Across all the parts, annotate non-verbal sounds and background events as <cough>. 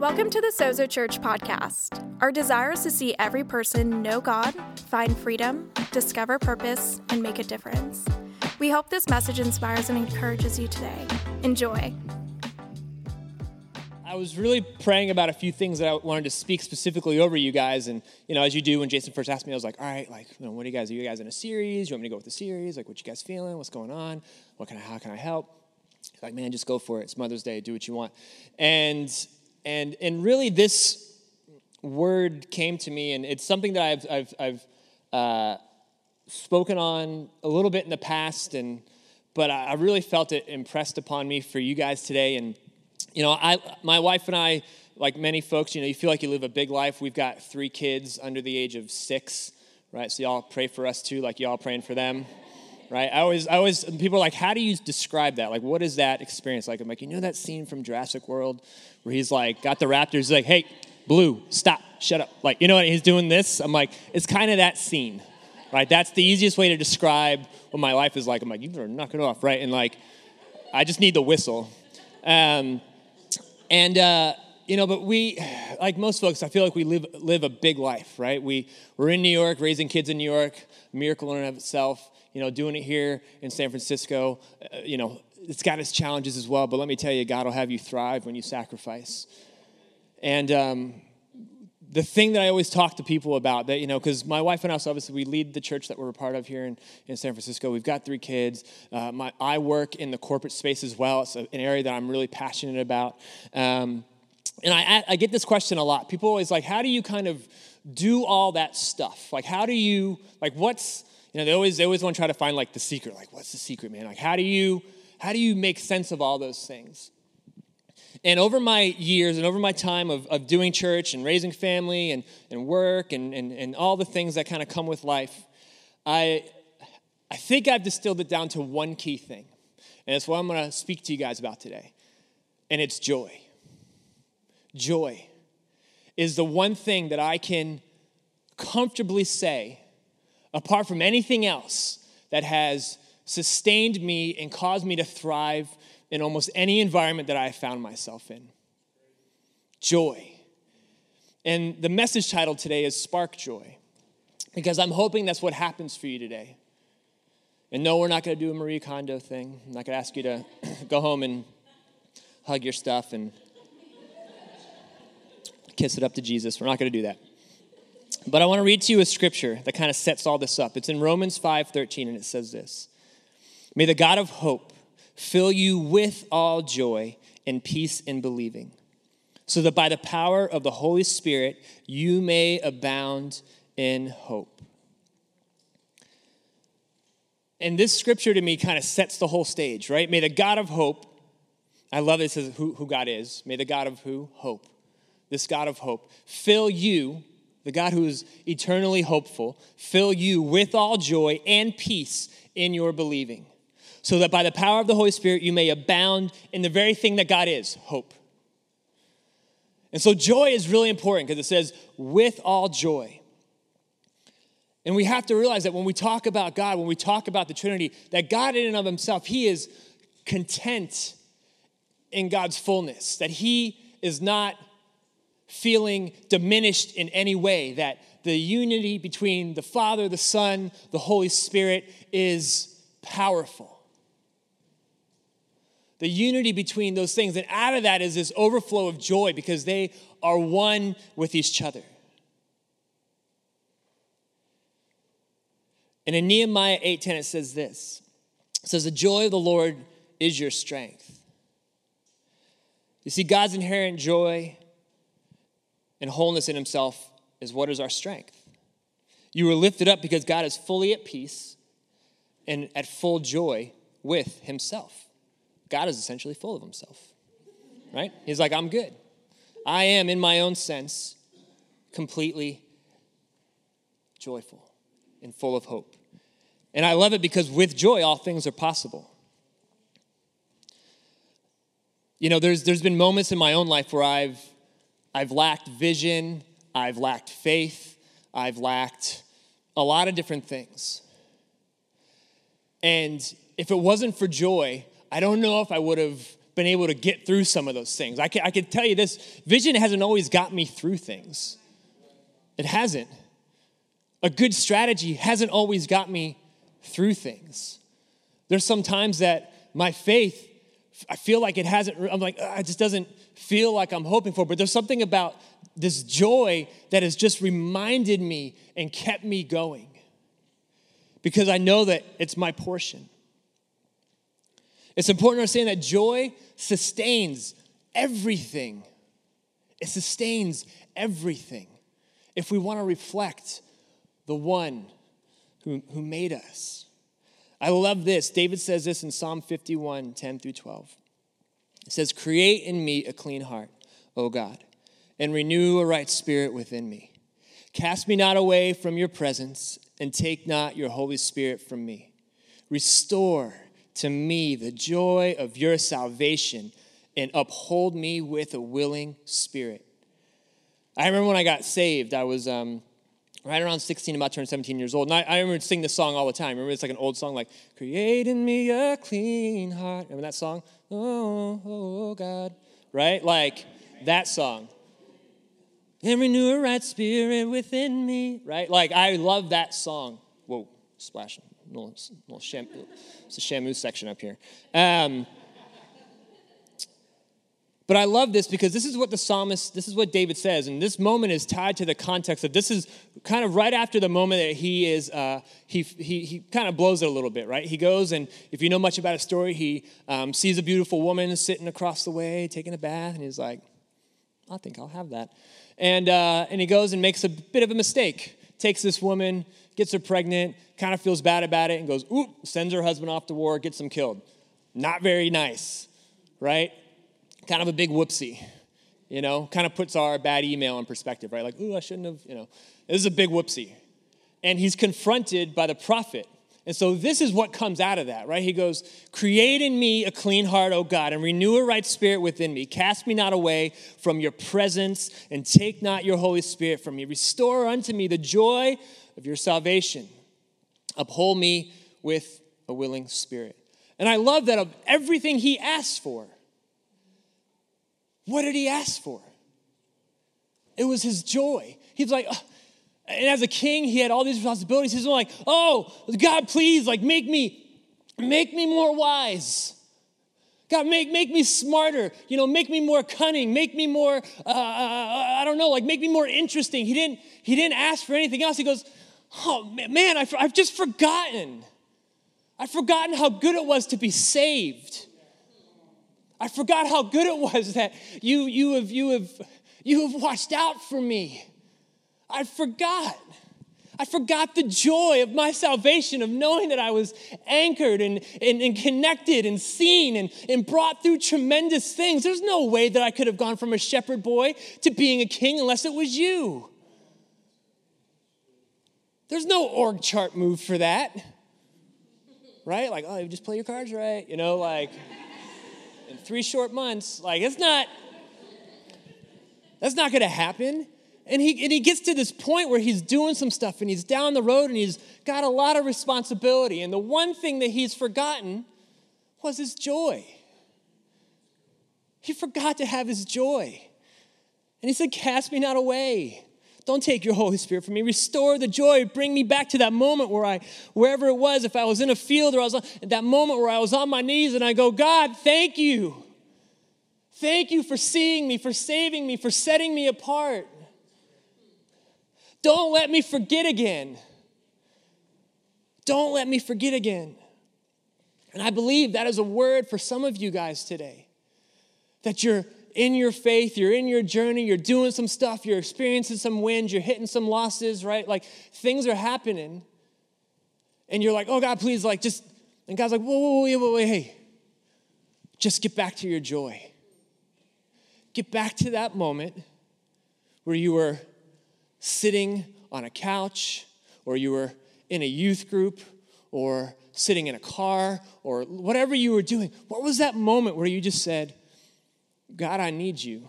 Welcome to the Sozo Church podcast. Our desire is to see every person know God, find freedom, discover purpose, and make a difference. We hope this message inspires and encourages you today. Enjoy. I was really praying about a few things that I wanted to speak specifically over you guys, and you know, as you do when Jason first asked me, I was like, "All right, like, you know, what do you guys? Are you guys in a series? You want me to go with the series? Like, what you guys feeling? What's going on? What can I? How can I help?" Like, "Man, just go for it. It's Mother's Day. Do what you want." And and, and really, this word came to me, and it's something that I've, I've, I've uh, spoken on a little bit in the past, and, but I, I really felt it impressed upon me for you guys today. And, you know, I, my wife and I, like many folks, you know, you feel like you live a big life. We've got three kids under the age of six, right? So y'all pray for us too, like y'all praying for them right? I always, I always, people are like, how do you describe that? Like, what is that experience like? I'm like, you know that scene from Jurassic World where he's like, got the raptors, he's like, hey, Blue, stop, shut up. Like, you know what? He's doing this. I'm like, it's kind of that scene, right? That's the easiest way to describe what my life is like. I'm like, you better knock it off, right? And like, I just need the whistle. Um, and, uh, you know, but we, like most folks, I feel like we live, live a big life, right? We, we're in New York, raising kids in New York, miracle in and of itself you know, doing it here in San Francisco, uh, you know, it's got its challenges as well. But let me tell you, God will have you thrive when you sacrifice. And um, the thing that I always talk to people about that, you know, because my wife and I, obviously, we lead the church that we're a part of here in, in San Francisco. We've got three kids. Uh, my, I work in the corporate space as well. It's an area that I'm really passionate about. Um, and I, I get this question a lot. People always like, how do you kind of do all that stuff? Like, how do you, like, what's, you know, they always they always want to try to find like the secret. Like, what's the secret, man? Like, how do you how do you make sense of all those things? And over my years and over my time of, of doing church and raising family and, and work and, and, and all the things that kind of come with life, I, I think I've distilled it down to one key thing. And it's what I'm going to speak to you guys about today. And it's joy. Joy is the one thing that I can comfortably say apart from anything else that has sustained me and caused me to thrive in almost any environment that I found myself in. Joy. And the message title today is Spark Joy, because I'm hoping that's what happens for you today. And no, we're not going to do a Marie Kondo thing. I'm not going to ask you to <clears throat> go home and hug your stuff and kiss it up to Jesus. We're not going to do that. But I want to read to you a scripture that kind of sets all this up. It's in Romans 5:13 and it says this. May the God of hope fill you with all joy and peace in believing, so that by the power of the Holy Spirit you may abound in hope. And this scripture to me kind of sets the whole stage, right? May the God of hope, I love it, says who, who God is. May the God of who? Hope. This God of hope fill you the God who is eternally hopeful, fill you with all joy and peace in your believing, so that by the power of the Holy Spirit you may abound in the very thing that God is hope. And so joy is really important because it says, with all joy. And we have to realize that when we talk about God, when we talk about the Trinity, that God in and of himself, he is content in God's fullness, that he is not feeling diminished in any way, that the unity between the Father, the Son, the Holy Spirit is powerful. The unity between those things, and out of that is this overflow of joy because they are one with each other. And in Nehemiah 8:10 it says this. It says the joy of the Lord is your strength. You see God's inherent joy and wholeness in himself is what is our strength. You were lifted up because God is fully at peace and at full joy with himself. God is essentially full of himself, right? He's like, I'm good. I am, in my own sense, completely joyful and full of hope. And I love it because with joy, all things are possible. You know, there's, there's been moments in my own life where I've I've lacked vision, I've lacked faith, I've lacked a lot of different things. And if it wasn't for joy, I don't know if I would have been able to get through some of those things. I can, I can tell you this vision hasn't always got me through things, it hasn't. A good strategy hasn't always got me through things. There's some times that my faith, I feel like it hasn't, I'm like, it just doesn't feel like I'm hoping for, but there's something about this joy that has just reminded me and kept me going because I know that it's my portion. It's important to understand that joy sustains everything. It sustains everything if we want to reflect the one who, who made us. I love this. David says this in Psalm 51 10 through 12. It says, Create in me a clean heart, O God, and renew a right spirit within me. Cast me not away from your presence, and take not your Holy Spirit from me. Restore to me the joy of your salvation and uphold me with a willing spirit. I remember when I got saved, I was um, right around 16, about to turn 17 years old. And I, I remember singing this song all the time. Remember, it's like an old song, like, Create in me a clean heart. Remember that song? Oh, oh, God. Right? Like that song. And renew a right spirit within me. Right? Like, I love that song. Whoa, splashing little, little shampoo. It's a shampoo section up here. Um, but I love this because this is what the psalmist, this is what David says, and this moment is tied to the context of this is kind of right after the moment that he is, uh, he, he, he kind of blows it a little bit, right? He goes, and if you know much about his story, he um, sees a beautiful woman sitting across the way taking a bath, and he's like, I think I'll have that. And, uh, and he goes and makes a bit of a mistake, takes this woman, gets her pregnant, kind of feels bad about it, and goes, oop, sends her husband off to war, gets him killed. Not very nice, right? Kind of a big whoopsie, you know? Kind of puts our bad email in perspective, right? Like, ooh, I shouldn't have, you know. This is a big whoopsie. And he's confronted by the prophet. And so this is what comes out of that, right? He goes, Create in me a clean heart, O God, and renew a right spirit within me. Cast me not away from your presence, and take not your Holy Spirit from me. Restore unto me the joy of your salvation. Uphold me with a willing spirit. And I love that of everything he asks for, what did he ask for? It was his joy. He's like, oh. and as a king, he had all these responsibilities. He's like, oh, God, please, like, make me, make me more wise. God, make, make me smarter, you know, make me more cunning, make me more, uh, I don't know, like make me more interesting. He didn't, he didn't ask for anything else. He goes, oh man, I've just forgotten. I've forgotten how good it was to be saved. I forgot how good it was that you, you, have, you, have, you have watched out for me. I forgot. I forgot the joy of my salvation, of knowing that I was anchored and, and, and, connected and seen and, and brought through tremendous things. There's no way that I could have gone from a shepherd boy to being a king unless it was you. There's no org chart move for that. Right? Like, oh, you just play your cards right. You know, like in three short months, like it's not, that's not gonna happen. And he, and he gets to this point where he's doing some stuff and he's down the road and he's got a lot of responsibility. And the one thing that he's forgotten was his joy. He forgot to have his joy. And he said, Cast me not away. Don't take your Holy Spirit from me. Restore the joy. Bring me back to that moment where I, wherever it was, if I was in a field or I was on, that moment where I was on my knees and I go, God, thank you. Thank you for seeing me, for saving me, for setting me apart. Don't let me forget again. Don't let me forget again. And I believe that is a word for some of you guys today. That you're in your faith, you're in your journey, you're doing some stuff, you're experiencing some wins, you're hitting some losses, right? Like things are happening. And you're like, oh God, please, like just, and God's like, whoa, whoa, whoa, whoa, wait, hey, just get back to your joy. Get back to that moment where you were sitting on a couch, or you were in a youth group, or sitting in a car, or whatever you were doing. What was that moment where you just said, God, I need you.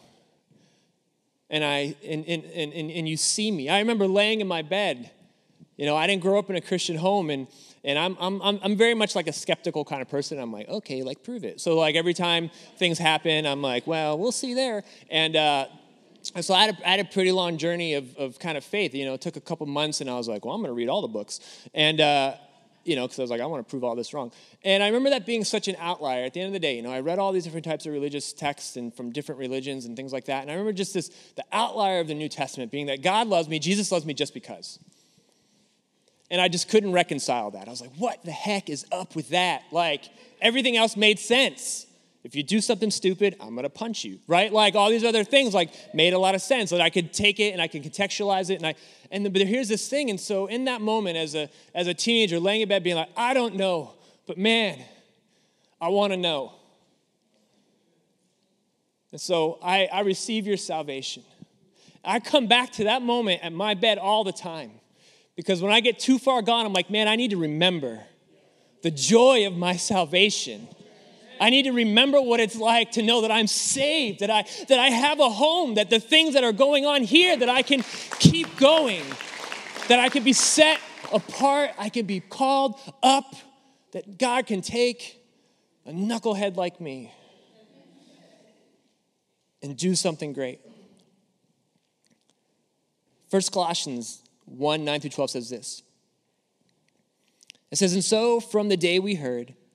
And, I, and, and, and, and you see me. I remember laying in my bed, You know, I didn't grow up in a Christian home, and and I'm, I'm, I'm, very much like a skeptical kind of person. I'm like, okay, like prove it. So like every time things happen, I'm like, well, we'll see there. And uh, so I had, a, I had a pretty long journey of, of kind of faith. You know, it took a couple months, and I was like, well, I'm going to read all the books. And, uh, you know, because I was like, I want to prove all this wrong. And I remember that being such an outlier. At the end of the day, you know, I read all these different types of religious texts and from different religions and things like that. And I remember just this, the outlier of the New Testament being that God loves me, Jesus loves me just because. And I just couldn't reconcile that. I was like, what the heck is up with that? Like, everything else made sense. If you do something stupid, I'm gonna punch you, right? Like all these other things, like made a lot of sense. That like I could take it and I could contextualize it, and I and the, but here's this thing. And so in that moment, as a as a teenager, laying in bed, being like, I don't know, but man, I want to know. And so I, I receive your salvation. I come back to that moment at my bed all the time. Because when I get too far gone, I'm like, man, I need to remember the joy of my salvation. I need to remember what it's like to know that I'm saved, that I, that I have a home, that the things that are going on here, that I can keep going, that I can be set apart, I can be called up, that God can take a knucklehead like me and do something great. First Colossians 1 9 through 12 says this. It says, And so from the day we heard,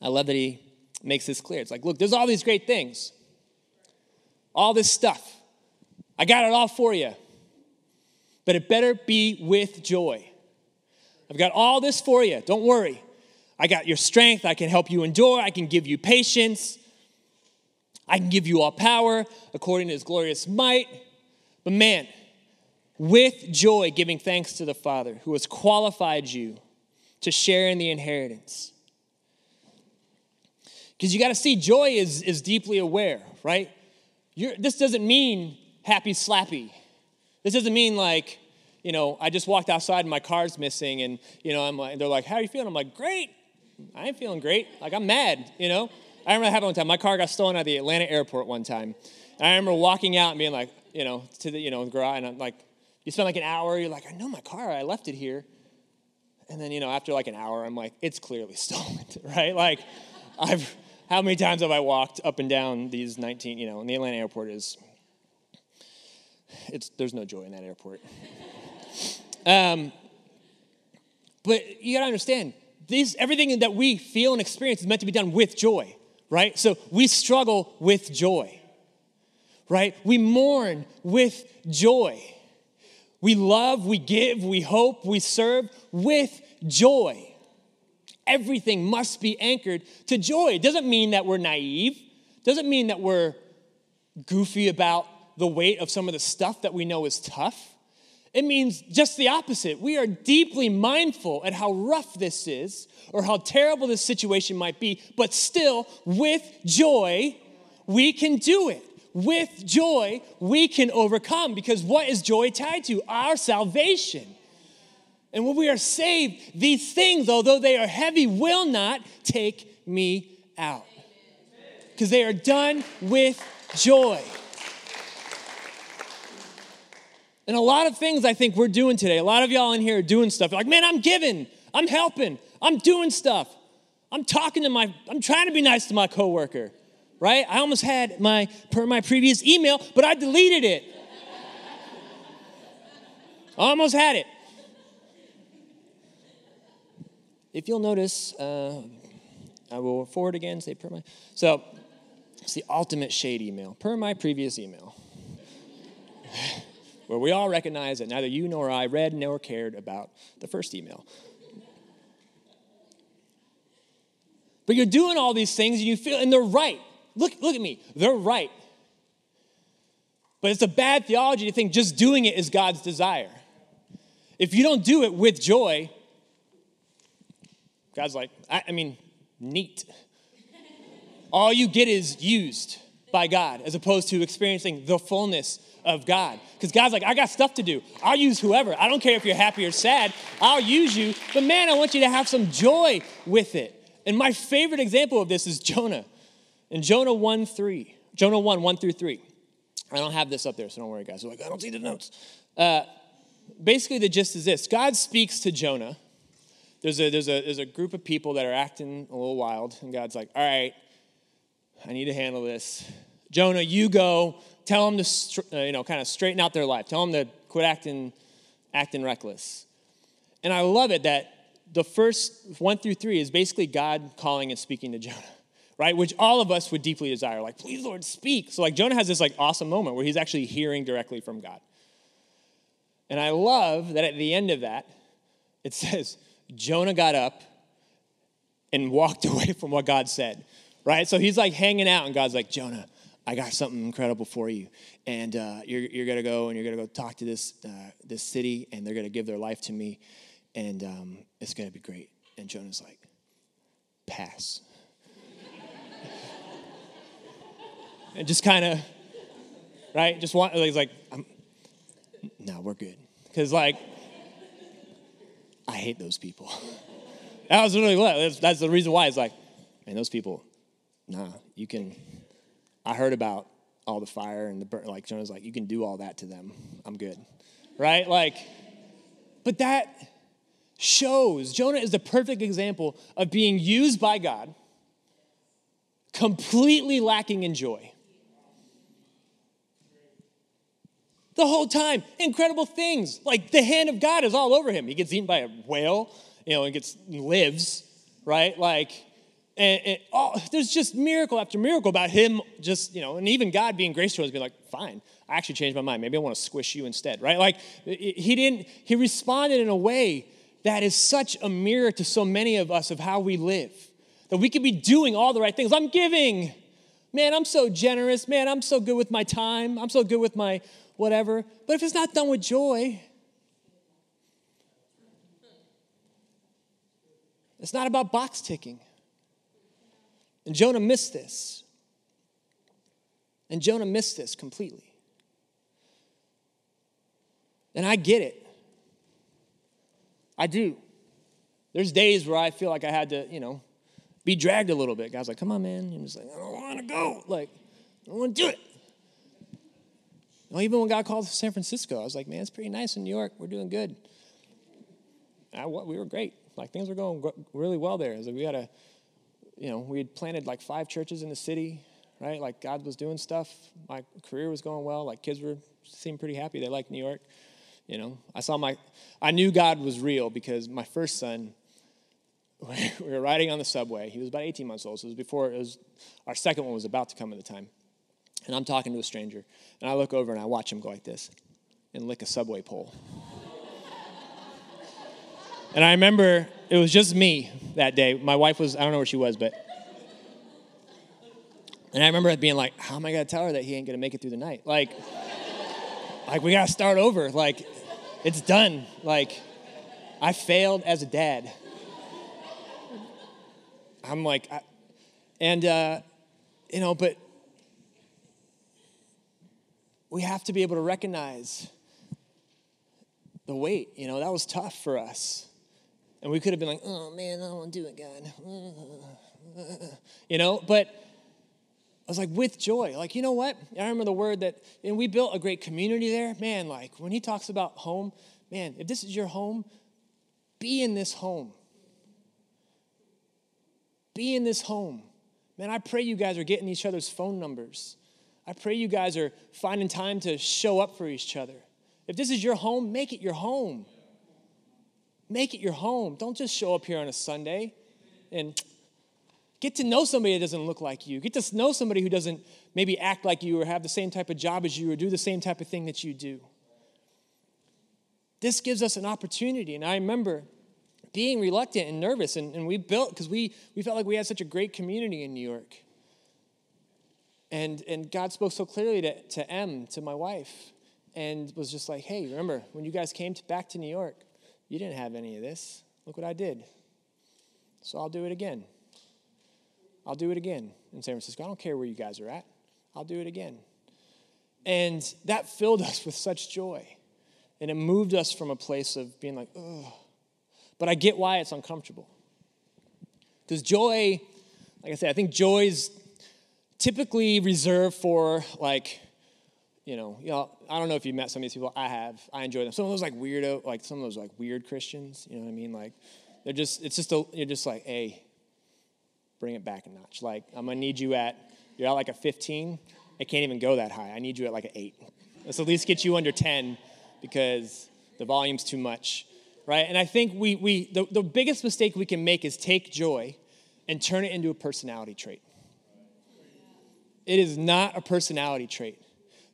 I love that he makes this clear. It's like, look, there's all these great things, all this stuff. I got it all for you, but it better be with joy. I've got all this for you. Don't worry. I got your strength. I can help you endure. I can give you patience. I can give you all power according to his glorious might. But man, with joy, giving thanks to the Father who has qualified you to share in the inheritance. Because you got to see, joy is, is deeply aware, right? You're, this doesn't mean happy slappy. This doesn't mean like, you know, I just walked outside and my car's missing, and you know, I'm like, they're like, "How are you feeling?" I'm like, "Great." I ain't feeling great. Like I'm mad, you know. I remember happened one time. My car got stolen at the Atlanta airport one time. And I remember walking out and being like, you know, to the, you know, garage, and I'm like, you spend like an hour, you're like, I know my car, I left it here. And then, you know, after like an hour, I'm like, it's clearly <laughs> stolen, <laughs> right? Like, I've, how many times have I walked up and down these 19, you know, and the Atlanta airport is, it's, there's no joy in that airport. <laughs> um, but you gotta understand, these, everything that we feel and experience is meant to be done with joy, right? So we struggle with joy right? We mourn with joy. We love, we give, we hope, we serve with joy. Everything must be anchored to joy. It doesn't mean that we're naive, it doesn't mean that we're goofy about the weight of some of the stuff that we know is tough. It means just the opposite. We are deeply mindful at how rough this is or how terrible this situation might be, but still, with joy, we can do it with joy, we can overcome because what is joy tied to? Our salvation. And when we are saved, these things, although they are heavy, will not take me out because they are done with joy. And a lot of things I think we're doing today, a lot of y'all in here are doing stuff. Like, man, I'm giving, I'm helping, I'm doing stuff. I'm talking to my, I'm trying to be nice to my coworker right? I almost had my per my previous email, but I deleted it. almost had it. If you'll notice, uh, I will forward again, say per my. So it's the ultimate shade email, per my previous email, <laughs> where we all recognize that neither you nor I read nor cared about the first email. But you're doing all these things and you feel, and they're right. Look, look at me. They're right. But it's a bad theology to think just doing it is God's desire. If you don't do it with joy, God's like, I, I mean, neat. All you get is used by God as opposed to experiencing the fullness of God. Because God's like, I got stuff to do. I'll use whoever. I don't care if you're happy or sad. I'll use you. But man, I want you to have some joy with it. And my favorite example of this is Jonah. In Jonah 1 3, Jonah 1 1 through 3. I don't have this up there, so don't worry, guys. Like, I don't see the notes. Uh, basically, the gist is this God speaks to Jonah. There's a, there's, a, there's a group of people that are acting a little wild, and God's like, All right, I need to handle this. Jonah, you go. Tell them to, uh, you know, kind of straighten out their life. Tell them to quit acting, acting reckless. And I love it that the first one through three is basically God calling and speaking to Jonah, <laughs> right? Which all of us would deeply desire. Like, please, Lord, speak. So, like, Jonah has this like awesome moment where he's actually hearing directly from God. And I love that at the end of that, it <laughs> says, Jonah got up and walked <laughs> away from what God said, right? So he's like hanging out, and God's like, Jonah, I got something incredible for you. And uh, you're, you're going to go and you're going to go talk to this, uh, this city, and they're going to give their life to me. And um, it's going to be great. And Jonah's like, pass. <laughs> and just kind of, right? Just want, he's like, no, we're good. Because, like, I hate those people. <laughs> that was really what, that's, that's the reason why. It's like, man, those people, nah, you can I heard about all the fire and the burn. Like Jonah's like, you can do all that to them. I'm good. Right? Like, but that shows Jonah is the perfect example of being used by God, completely lacking in joy. The whole time, incredible things. Like the hand of God is all over him. He gets eaten by a whale, you know, and gets lives, right? Like and, and oh, there's just miracle after miracle about him just, you know, and even God being gracious to us, being like, fine, I actually changed my mind. Maybe I want to squish you instead, right? Like, he didn't, he responded in a way that is such a mirror to so many of us of how we live. That we could be doing all the right things. I'm giving. Man, I'm so generous. Man, I'm so good with my time. I'm so good with my whatever. But if it's not done with joy, it's not about box ticking. And Jonah missed this. And Jonah missed this completely. And I get it. I do. There's days where I feel like I had to, you know, be dragged a little bit. God's like, come on, man. I'm just like, I don't want to go. Like, I don't want to do it. Well, even when God called San Francisco, I was like, man, it's pretty nice in New York. We're doing good. I, we were great. Like, things were going really well there. I was like, we got a you know, we had planted like five churches in the city, right? Like God was doing stuff. My career was going well. Like kids were seemed pretty happy. They liked New York. You know, I saw my, I knew God was real because my first son, <laughs> we were riding on the subway. He was about 18 months old, so it was before it was, our second one was about to come at the time. And I'm talking to a stranger, and I look over and I watch him go like this and lick a subway pole. And I remember it was just me that day. My wife was, I don't know where she was, but. And I remember being like, how am I to tell her that he ain't to make it through the night? Like, like we got to start over. Like, it's done. Like, I failed as a dad. I'm like, I, and, uh, you know, but we have to be able to recognize the weight. You know, that was tough for us. And we could have been like, oh man, I don't want to do it, God. You know, but I was like, with joy. Like, you know what? I remember the word that, and we built a great community there. Man, like, when he talks about home, man, if this is your home, be in this home. Be in this home. Man, I pray you guys are getting each other's phone numbers. I pray you guys are finding time to show up for each other. If this is your home, make it your home. Make it your home. Don't just show up here on a Sunday and get to know somebody that doesn't look like you. Get to know somebody who doesn't maybe act like you or have the same type of job as you or do the same type of thing that you do. This gives us an opportunity. And I remember being reluctant and nervous, and, and we built because we, we felt like we had such a great community in New York. And, and God spoke so clearly to, to M, to my wife, and was just like, hey, remember when you guys came to, back to New York? You didn't have any of this. Look what I did. So I'll do it again. I'll do it again in San Francisco. I don't care where you guys are at. I'll do it again. And that filled <laughs> us with such joy. And it moved us from a place of being like, ugh. But I get why it's uncomfortable. Because joy, like I said, I think joy is typically reserved for like, you know, know, I don't know if you've met some of these people. I have. I enjoy them. Some of those like weirdo, like some of those like weird Christians. You know what I mean? Like, they're just. It's just a. You're just like, hey, bring it back a notch. Like, I'm gonna need you at. You're at like a 15. I can't even go that high. I need you at like an eight. Let's at least get you under 10 because the volume's too much, right? And I think we we the, the biggest mistake we can make is take joy and turn it into a personality trait. It is not a personality trait.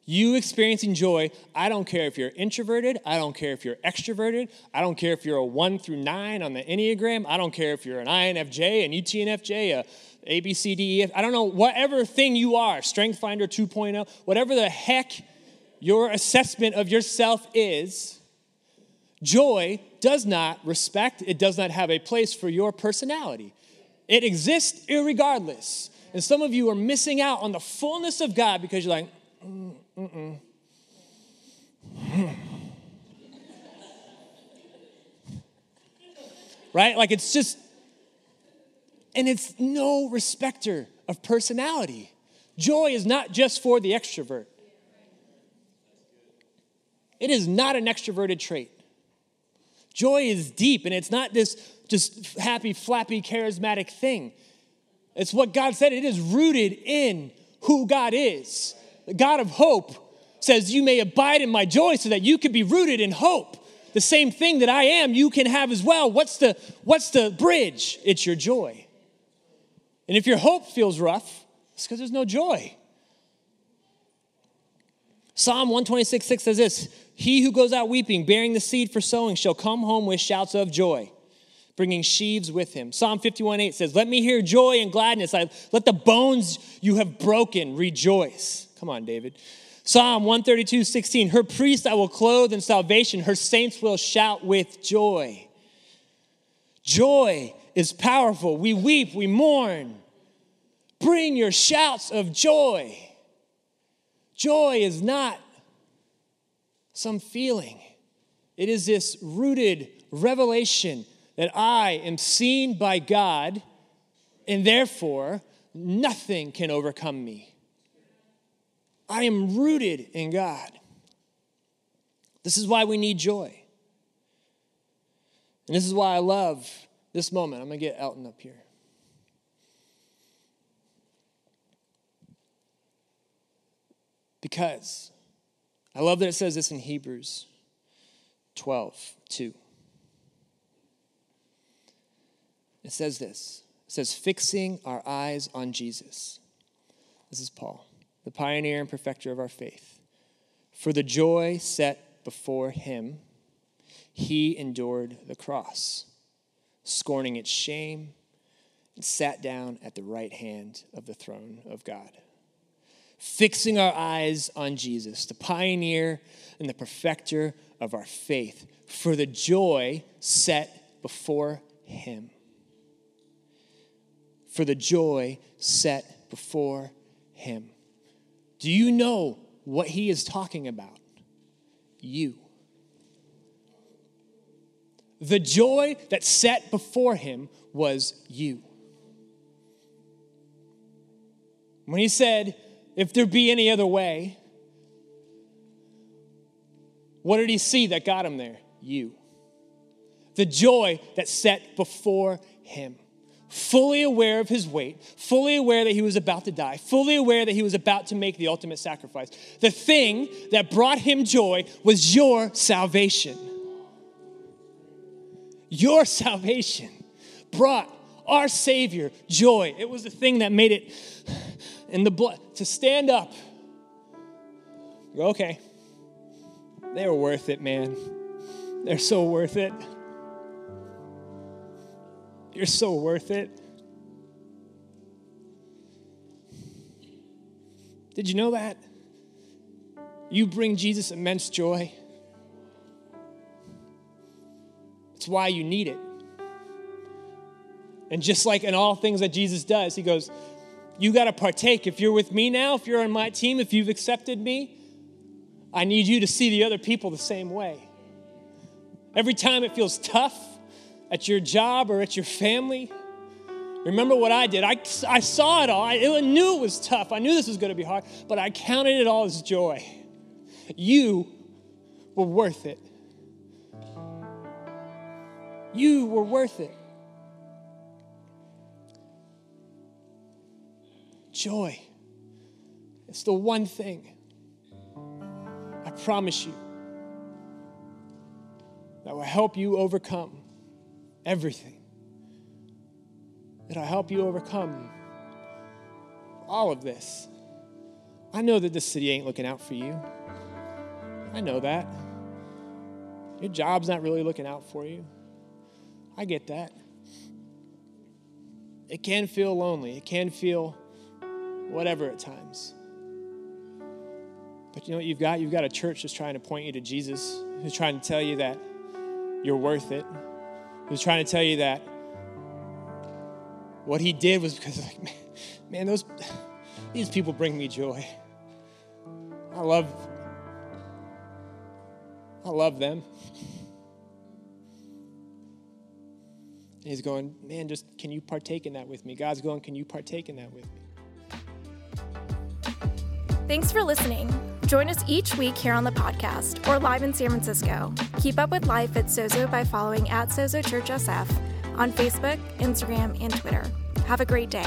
You experiencing joy, I don't care if you're introverted, I don't care if you're extroverted, I don't care if you're a one through nine on the Enneagram, I don't care if you're an INFJ, an ETNFJ, I don't know, whatever thing you are, Strength Finder 2.0, whatever the heck your assessment of yourself is, joy does not respect, it does not have a place for your personality. It exists irregardless. And some of you are missing out on the fullness of God because you're like, mm, mm-mm. <laughs> right? Like it's just, and it's no respecter of personality. Joy is not just for the extrovert, it is not an extroverted trait. Joy is deep, and it's not this just happy, flappy, charismatic thing. It's what God said. It is rooted in who God is. The God of hope says, You may abide in my joy so that you can be rooted in hope. The same thing that I am, you can have as well. What's the, what's the bridge? It's your joy. And if your hope feels rough, it's because there's no joy. Psalm 126 6 says this He who goes out weeping, bearing the seed for sowing, shall come home with shouts of joy, bringing sheaves with him. Psalm 51 8 says, Let me hear joy and gladness. I, let the bones you have broken rejoice. Come on, David. Psalm 132 16, Her priests I will clothe in salvation, her saints will shout with joy. Joy is powerful. We weep, we mourn. Bring your shouts of joy. Joy is not some feeling, it is this rooted revelation that I am seen by God, and therefore nothing can overcome me. I am rooted in God. This is why we need joy. And this is why I love this moment. I'm going to get Elton up here. Because I love that it says this in Hebrews 12, 2. It says this it says, fixing our eyes on Jesus. This is Paul, the pioneer and perfecter of our faith. For the joy set before him, he endured the cross, scorning its shame, and sat down at the right hand of the throne of God fixing our eyes on Jesus, the pioneer and the perfecter of our faith, for the joy set before him. For the joy set before him. Do you know what he is talking about? You. The joy that set before him was you. When he said, if there be any other way. What did he see that got him there? You. The joy that set before him. Fully aware of his weight, fully aware that he was about to die, fully aware that he was about to make the ultimate sacrifice. The thing that brought him joy was your salvation. Your <laughs> salvation brought our Savior joy. It was the thing that made it in the blood to stand up. Okay. They were worth it, man. They're so worth it. You're so worth it. Did you know that? You bring Jesus immense joy. It's why you need it. And just like in all things that Jesus does, he goes, You got to partake. If you're with me now, if you're on my team, if you've accepted me, I need you to see the other people the same way. Every time it feels tough at your job or at your family, remember what I did. I, I saw it all. I, I knew it was tough. I knew this was going to be hard, but I counted it all as joy. You were worth it. You were worth it. Joy. It's the one thing I promise you that will help you overcome everything. That'll help you overcome all of this. I know that this city ain't looking out for you. I know that. Your job's not really looking out for you. I get that. It can feel lonely. It can feel whatever at times. But you know what you've got? You've got a church that's trying to point you to Jesus, who's trying to tell you that you're worth it, who's trying to tell you that what he did was because, like, man, man those these people bring me joy. I love I love them. And he's going, man, just can you partake in that with me? God's going, can you partake in that with me? Thanks for listening. Join us each week here on the podcast or live in San Francisco. Keep up with life at Sozo by following at Sozo Church SF on Facebook, Instagram, and Twitter. Have a great day.